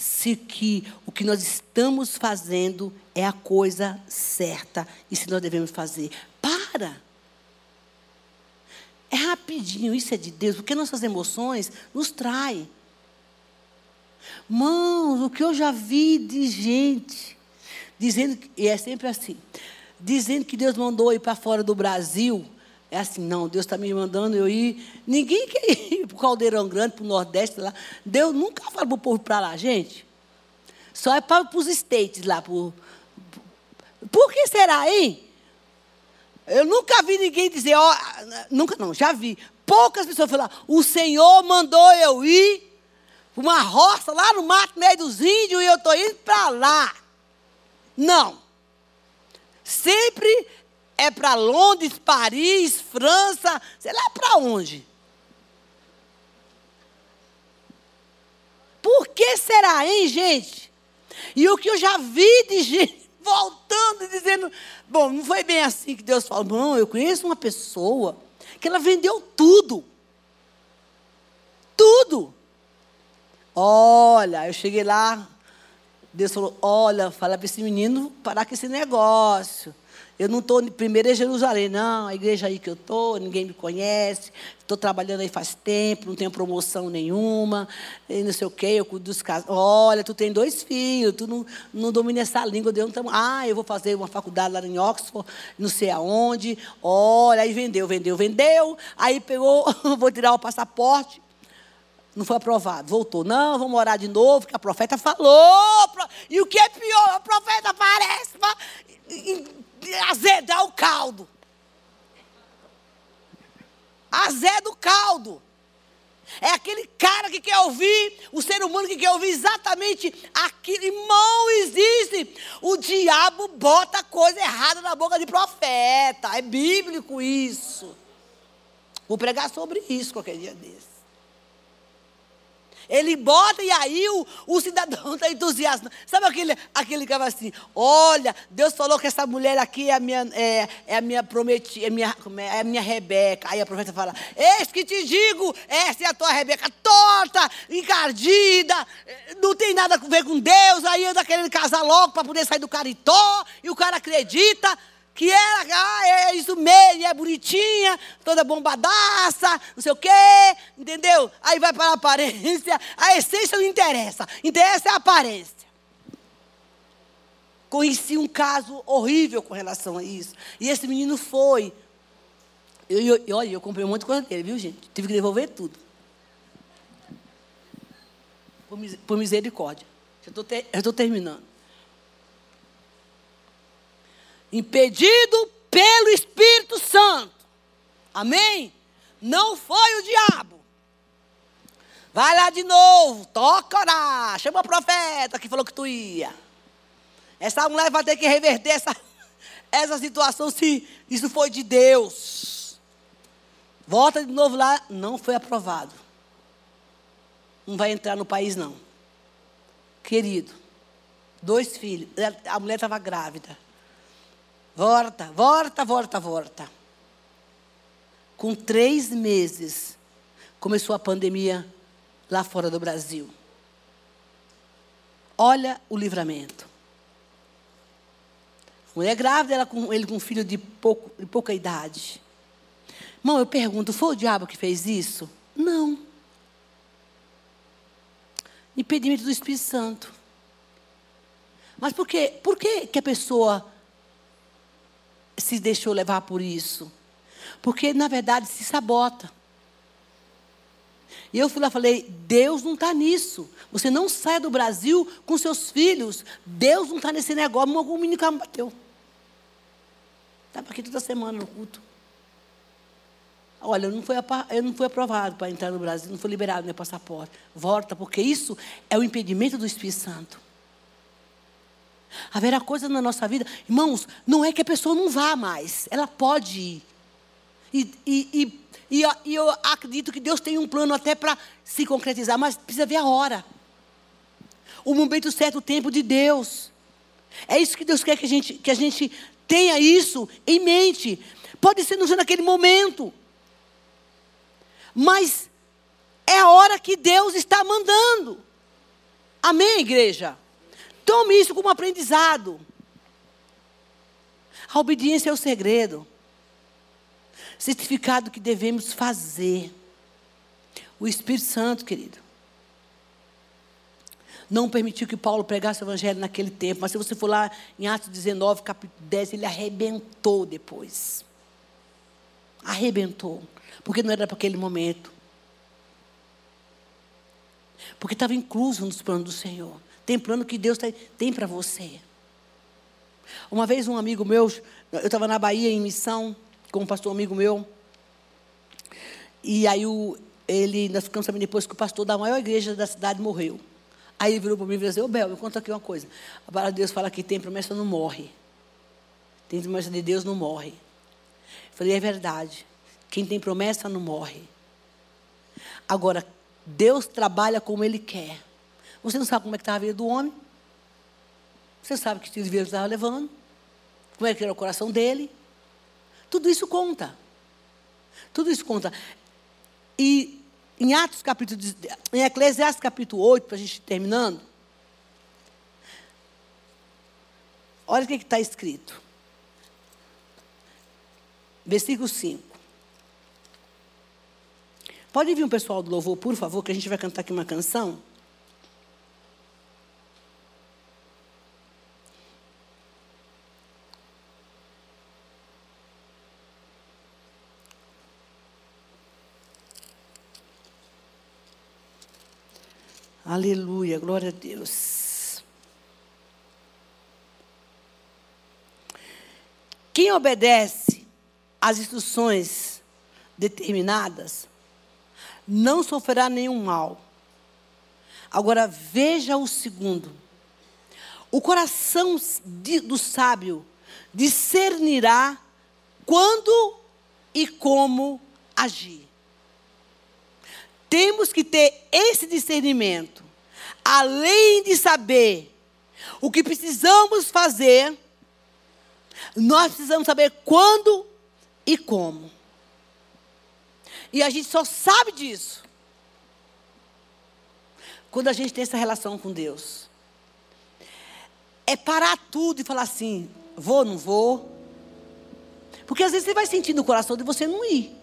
se que o que nós estamos fazendo é a coisa certa e se nós devemos fazer. Para! É rapidinho, isso é de Deus, porque nossas emoções nos traem. Mãos, o que eu já vi de gente dizendo, e é sempre assim, dizendo que Deus mandou ir para fora do Brasil. É assim, não, Deus está me mandando eu ir. Ninguém quer ir para o Caldeirão Grande, para o Nordeste lá. Deus nunca fala para o povo para lá, gente. Só é para os States lá. Por, por que será, hein? Eu nunca vi ninguém dizer, ó, nunca não, já vi. Poucas pessoas falar, o Senhor mandou eu ir para uma roça lá no mato, meio dos índios, e eu estou indo para lá. Não. Sempre é para Londres, Paris, França, sei lá para onde. Por que será, hein, gente? E o que eu já vi de gente voltando e dizendo, bom, não foi bem assim que Deus falou. Não, eu conheço uma pessoa que ela vendeu tudo. Tudo. Olha, eu cheguei lá, Deus falou: olha, fala para esse menino parar com esse negócio. Eu não estou primeiro em Jerusalém, não. A igreja aí que eu estou, ninguém me conhece. Estou trabalhando aí faz tempo, não tenho promoção nenhuma. E não sei o quê, eu cuido dos casos. Olha, tu tem dois filhos, tu não, não domina essa língua. Eu não ah, eu vou fazer uma faculdade lá em Oxford, não sei aonde. Olha, aí vendeu, vendeu, vendeu. Aí pegou, vou tirar o passaporte. Não foi aprovado. Voltou. Não, vamos orar de novo, que a profeta falou. E o que é pior, a profeta aparece azedar o caldo. Azeda o caldo. É aquele cara que quer ouvir, o ser humano que quer ouvir exatamente aquilo. Irmão, existe. O diabo bota coisa errada na boca de profeta. É bíblico isso. Vou pregar sobre isso qualquer dia desse. Ele bota e aí o, o cidadão está entusiasmado. Sabe aquele, aquele que vai assim: olha, Deus falou que essa mulher aqui é a minha, é, é a minha prometida, é, minha, é a minha Rebeca. Aí a profeta fala: Eis que te digo, essa é a tua Rebeca torta, encardida, não tem nada a ver com Deus. Aí anda querendo casar logo para poder sair do caritó, e o cara acredita que ela ah, é isso mesmo, é bonitinha, toda bombadaça, não sei o quê, entendeu? Aí vai para a aparência, a essência não interessa, interessa é a aparência. Conheci um caso horrível com relação a isso. E esse menino foi. E olha, eu comprei um monte de coisa dele, viu, gente? Tive que devolver tudo. Por, por misericórdia. Já estou terminando impedido pelo Espírito Santo. Amém? Não foi o diabo. Vai lá de novo, toca orar, chama o profeta que falou que tu ia. Essa mulher vai ter que reverter essa, essa situação se isso foi de Deus. Volta de novo lá, não foi aprovado. Não vai entrar no país, não. Querido, dois filhos, a mulher estava grávida. Volta, volta, volta, volta. Com três meses, começou a pandemia lá fora do Brasil. Olha o livramento. Mulher grávida, ela com, ele com um filho de, pouco, de pouca idade. Irmão, eu pergunto, foi o diabo que fez isso? Não. Impedimento do Espírito Santo. Mas por quê? Por que, que a pessoa se deixou levar por isso. Porque, na verdade, se sabota. E eu fui lá e falei: Deus não está nisso. Você não sai do Brasil com seus filhos. Deus não está nesse negócio. Algum menino me bateu. Estava aqui toda semana no culto. Olha, eu não fui, eu não fui aprovado para entrar no Brasil, não foi liberado meu passaporte. Volta, porque isso é o impedimento do Espírito Santo. Haverá coisa na nossa vida, irmãos, não é que a pessoa não vá mais, ela pode ir. E, e, e, e eu acredito que Deus tem um plano até para se concretizar, mas precisa ver a hora. O momento certo, o tempo de Deus. É isso que Deus quer que a gente, que a gente tenha isso em mente. Pode ser no naquele momento. Mas é a hora que Deus está mandando. Amém, igreja? Tome isso como aprendizado. A obediência é o segredo. Certificado que devemos fazer. O Espírito Santo, querido. Não permitiu que Paulo pregasse o evangelho naquele tempo. Mas se você for lá em Atos 19, capítulo 10, ele arrebentou depois. Arrebentou. Porque não era para aquele momento. Porque estava incluso nos planos do Senhor. Tem plano que Deus tem para você. Uma vez um amigo meu, eu estava na Bahia em missão com um pastor amigo meu. E aí o, ele, nós ficamos sabendo depois que o pastor da maior igreja da cidade morreu. Aí ele virou para mim e falou assim, ô Bel, me conta aqui uma coisa. A palavra de Deus fala que tem promessa não morre. Tem promessa de Deus não morre. Eu falei, é verdade. Quem tem promessa não morre. Agora, Deus trabalha como Ele quer. Você não sabe como é que estava a vida do homem. Você sabe que estilo de vida estava levando. Como é que era o coração dele. Tudo isso conta. Tudo isso conta. E em Atos capítulo, em Eclesiastes capítulo 8, para a gente ir terminando. Olha o que está escrito. Versículo 5. Pode vir um pessoal do louvor, por favor, que a gente vai cantar aqui uma canção. Aleluia, glória a Deus. Quem obedece às instruções determinadas, não sofrerá nenhum mal. Agora veja o segundo. O coração do sábio discernirá quando e como agir. Temos que ter esse discernimento, além de saber o que precisamos fazer, nós precisamos saber quando e como. E a gente só sabe disso quando a gente tem essa relação com Deus. É parar tudo e falar assim: vou, não vou. Porque às vezes você vai sentir no coração de você não ir.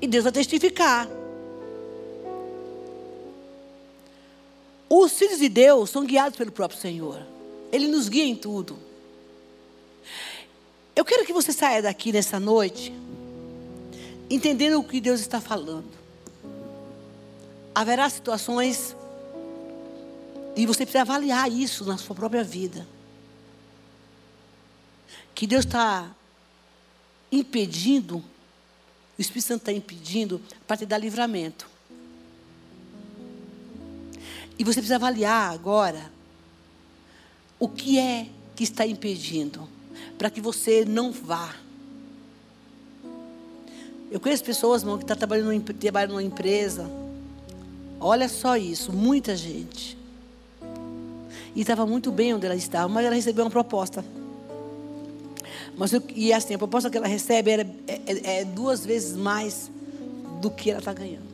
E Deus vai testificar. Os filhos de Deus são guiados pelo próprio Senhor. Ele nos guia em tudo. Eu quero que você saia daqui nessa noite entendendo o que Deus está falando. Haverá situações e você precisa avaliar isso na sua própria vida. Que Deus está impedindo, o Espírito Santo está impedindo para te dar livramento. E você precisa avaliar agora o que é que está impedindo para que você não vá. Eu conheço pessoas, irmão, que estão tá trabalhando, trabalhando numa empresa. Olha só isso, muita gente. E estava muito bem onde ela estava, mas ela recebeu uma proposta. Mas eu, e assim, a proposta que ela recebe era, é, é, é duas vezes mais do que ela está ganhando.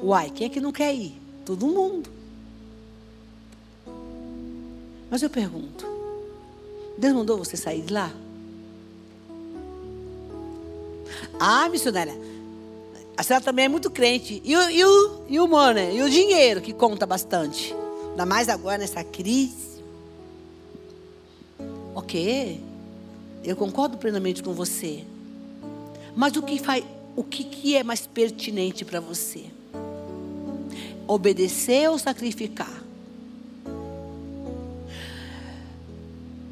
Uai, quem é que não quer ir? Todo mundo. Mas eu pergunto: Deus mandou você sair de lá? Ah, missionária, a senhora também é muito crente. E o, e o, e o money, e o dinheiro que conta bastante. Ainda mais agora nessa crise. Ok, eu concordo plenamente com você. Mas o que, faz, o que, que é mais pertinente para você? Obedecer ou sacrificar?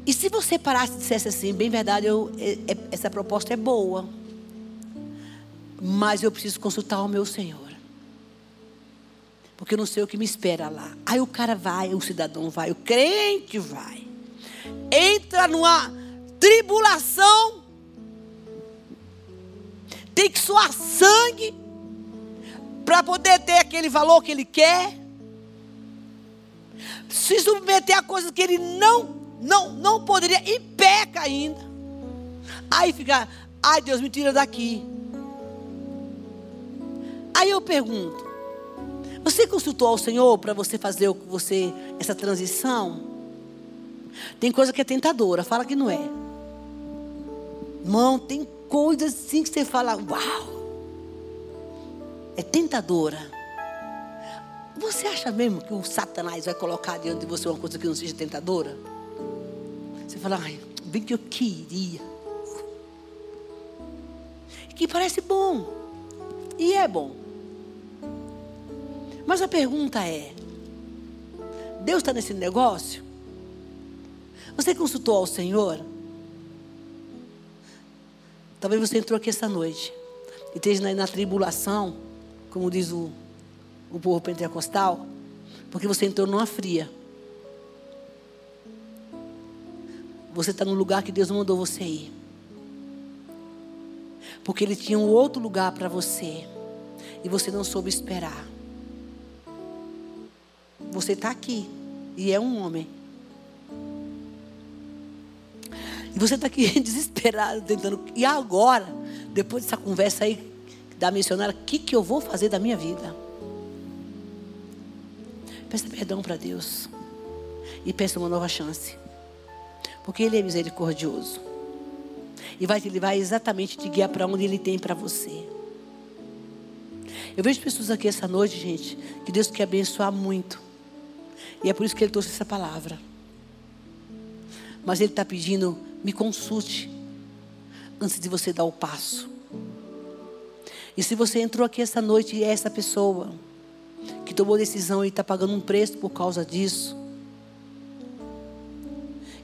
E se você parasse e dissesse assim, bem verdade, eu, é, é, essa proposta é boa, mas eu preciso consultar o meu Senhor. Porque eu não sei o que me espera lá. Aí o cara vai, o cidadão vai, o crente vai. Entra numa tribulação. Tem que suar sangue para poder ter aquele valor que ele quer. Se submeter a coisas que ele não não, não poderia e peca ainda. Aí fica, ai Deus, me tira daqui. Aí eu pergunto: você consultou ao Senhor para você fazer o que você essa transição? Tem coisa que é tentadora, fala que não é. Irmão, tem coisas assim que você fala, uau. É tentadora. Você acha mesmo que o Satanás vai colocar diante de você uma coisa que não seja tentadora? Você fala, ai, bem que eu queria. Que parece bom. E é bom. Mas a pergunta é: Deus está nesse negócio? Você consultou ao Senhor? Talvez você entrou aqui essa noite e esteja na, na tribulação, como diz o, o povo pentecostal, porque você entrou numa fria. Você está no lugar que Deus mandou você ir. Porque Ele tinha um outro lugar para você. E você não soube esperar. Você está aqui. E é um homem. Você está aqui desesperado, tentando. E agora, depois dessa conversa aí da missionária, o que, que eu vou fazer da minha vida? Peça perdão para Deus. E peça uma nova chance. Porque Ele é misericordioso. E vai te levar exatamente te guiar para onde Ele tem para você. Eu vejo pessoas aqui essa noite, gente, que Deus quer abençoar muito. E é por isso que Ele trouxe essa palavra. Mas Ele está pedindo, me consulte antes de você dar o passo. E se você entrou aqui essa noite e é essa pessoa que tomou decisão e está pagando um preço por causa disso,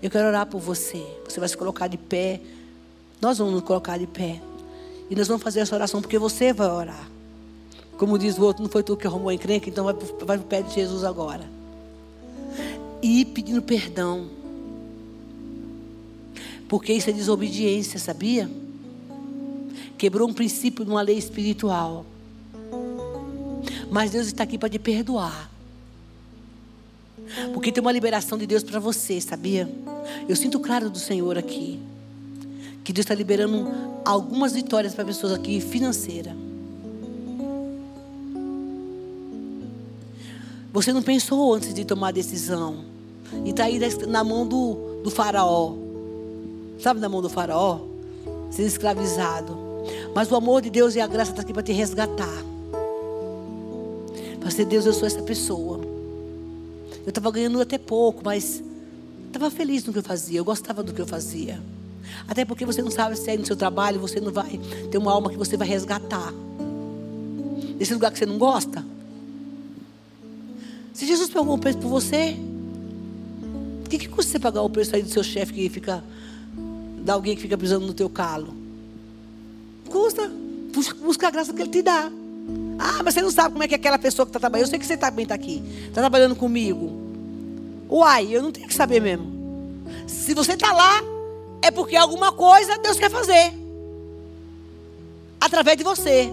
eu quero orar por você. Você vai se colocar de pé. Nós vamos nos colocar de pé. E nós vamos fazer essa oração porque você vai orar. Como diz o outro, não foi tu que arrumou a encrenca, então vai, vai para o pé de Jesus agora. E ir pedindo perdão. Porque isso é desobediência, sabia? Quebrou um princípio de uma lei espiritual. Mas Deus está aqui para te perdoar. Porque tem uma liberação de Deus para você, sabia? Eu sinto claro do Senhor aqui. Que Deus está liberando algumas vitórias para pessoas aqui financeira. Você não pensou antes de tomar a decisão. E está aí na mão do, do faraó. Sabe na mão do faraó? Ser escravizado. Mas o amor de Deus e a graça está aqui para te resgatar. Para ser Deus, eu sou essa pessoa. Eu estava ganhando até pouco, mas estava feliz no que eu fazia. Eu gostava do que eu fazia. Até porque você não sabe se aí no seu trabalho você não vai ter uma alma que você vai resgatar. Nesse lugar que você não gosta. Se Jesus pagou um preço por você, o que, que custa você pagar o preço aí do seu chefe que fica. Da alguém que fica pisando no teu calo? Custa. Busca a graça que ele te dá. Ah, mas você não sabe como é que é aquela pessoa que está trabalhando. Eu sei que você também está aqui. Está trabalhando comigo. Uai, eu não tenho que saber mesmo. Se você está lá, é porque alguma coisa Deus quer fazer. Através de você.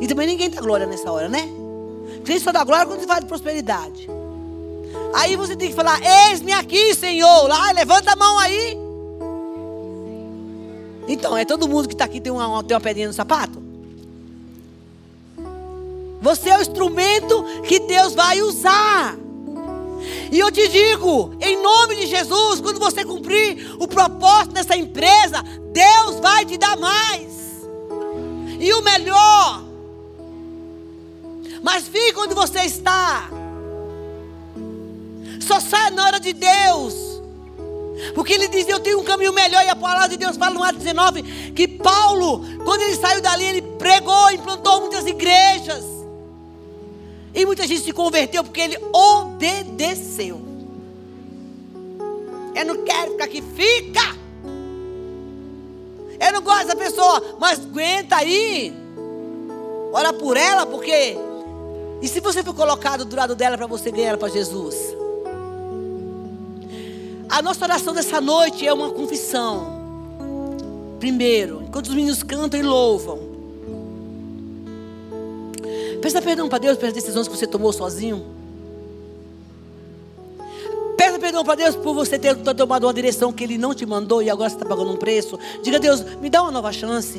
E também ninguém dá glória nessa hora, né? Cristo só dá glória quando fala de prosperidade. Aí você tem que falar: Eis-me aqui, Senhor. Lá, levanta a mão aí. Então, é todo mundo que está aqui tem uma, tem uma pedrinha no sapato? Você é o instrumento que Deus vai usar. E eu te digo, em nome de Jesus, quando você cumprir o propósito dessa empresa, Deus vai te dar mais. E o melhor. Mas fique onde você está. Só saia na hora de Deus. Porque ele diz: Eu tenho um caminho melhor. E a palavra de Deus fala no Atos 19 que Paulo, quando ele saiu dali, ele pregou, implantou muitas igrejas. E muita gente se converteu porque ele obedeceu. Eu não quero ficar aqui, fica. Eu não gosto dessa pessoa, mas aguenta aí. Ora por ela, porque. E se você for colocado do lado dela para você ganhar ela para Jesus? A nossa oração dessa noite é uma confissão. Primeiro, enquanto os meninos cantam e louvam. Peça perdão para Deus pelas decisões que você tomou sozinho. Peça perdão para Deus por você ter tomado uma direção que Ele não te mandou e agora você está pagando um preço. Diga a Deus, me dá uma nova chance.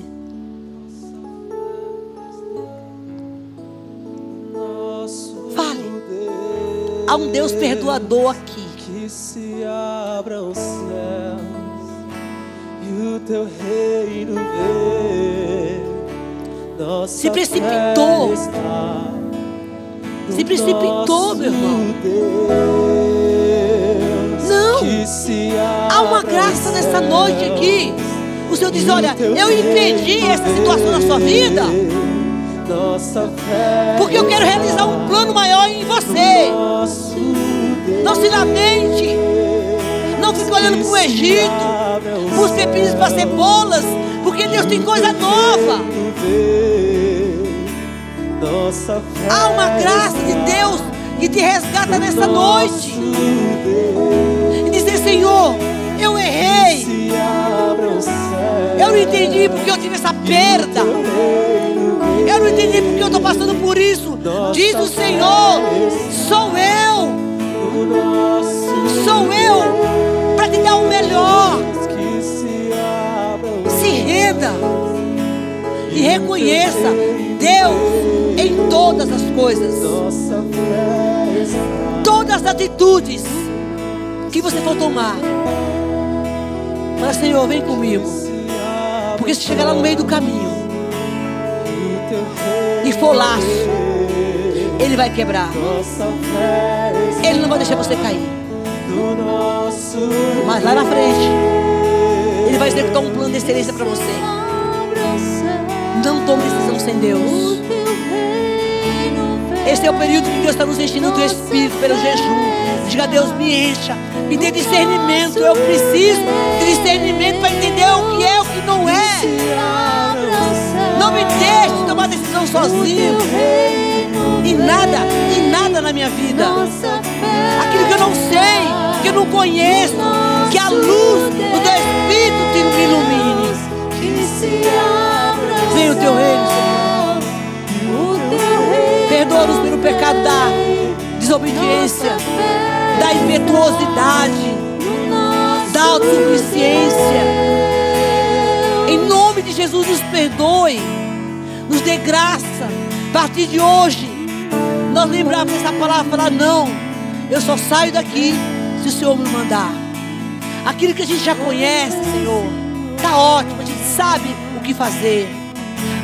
Fale. Há um Deus perdoador aqui. Que se abra os céus e o teu reino venha se precipitou. Se precipitou, meu irmão. Não. Há uma graça nessa noite aqui. O Senhor diz: Olha, eu impedi essa situação na sua vida. Porque eu quero realizar um plano maior em você. Não se Não fique olhando para o Egito. Os pepinos para cebolas. Porque Deus tem coisa nova. Há uma graça de Deus que te resgata nessa noite. E dizer, Senhor, eu errei. Eu não entendi porque eu tive essa perda. Eu não entendi porque eu estou passando por isso. Diz o Senhor, sou eu. Sou eu para te dar o melhor. Se renda e reconheça Deus em todas as coisas. Todas as atitudes que você for tomar. Mas Senhor, vem comigo. Porque se chegar lá no meio do caminho e for laço, ele vai quebrar. Ele não vai deixar você cair. Mas lá na frente, Ele vai executar um plano de excelência para você. Não tome decisão sem Deus. Este é o período que Deus está nos enchendo do Espírito pelo jejum. Diga a Deus, me encha, me dê discernimento. Eu preciso de discernimento para entender o que é e o que não é. Não me deixe tomar decisão sozinho. Em nada, em nada na minha vida. Aquilo que eu não sei, que eu não conheço, que a luz do teu Espírito me ilumine. Venha o teu reino, Senhor. Perdoa-nos pelo pecado da desobediência, da impetuosidade, da autossuficiência. Em nome de Jesus, nos perdoe, nos dê graça. A partir de hoje, nós lembrarmos essa palavra, falar: não, eu só saio daqui se o Senhor me mandar. Aquilo que a gente já conhece, Senhor, está ótimo, a gente sabe o que fazer.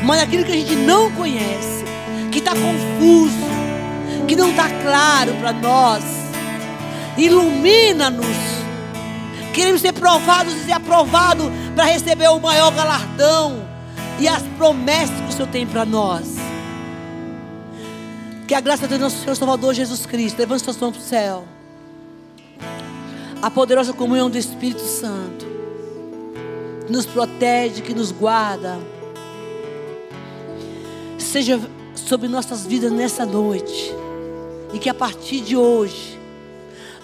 Mas aquilo que a gente não conhece, que está confuso, que não está claro para nós, ilumina-nos. Queremos ser provados e ser aprovados para receber o maior galardão e as promessas que o Senhor tem para nós. Que a graça do nosso Senhor Salvador Jesus Cristo, levante suas mãos para o céu. A poderosa comunhão do Espírito Santo, que nos protege, que nos guarda, seja sobre nossas vidas nessa noite. E que a partir de hoje,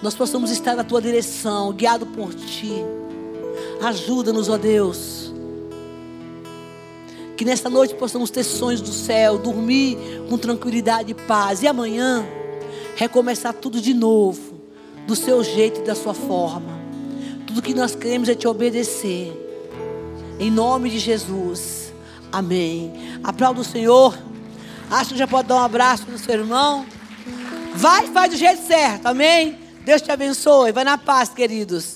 nós possamos estar na tua direção, guiado por ti. Ajuda-nos, ó Deus que nesta noite possamos ter sonhos do céu, dormir com tranquilidade e paz. E amanhã, recomeçar tudo de novo, do seu jeito e da sua forma. Tudo que nós queremos é te obedecer. Em nome de Jesus. Amém. Aplauda o Senhor. Acho que já pode dar um abraço no seu irmão. Vai, faz do jeito certo. Amém. Deus te abençoe. Vai na paz, queridos.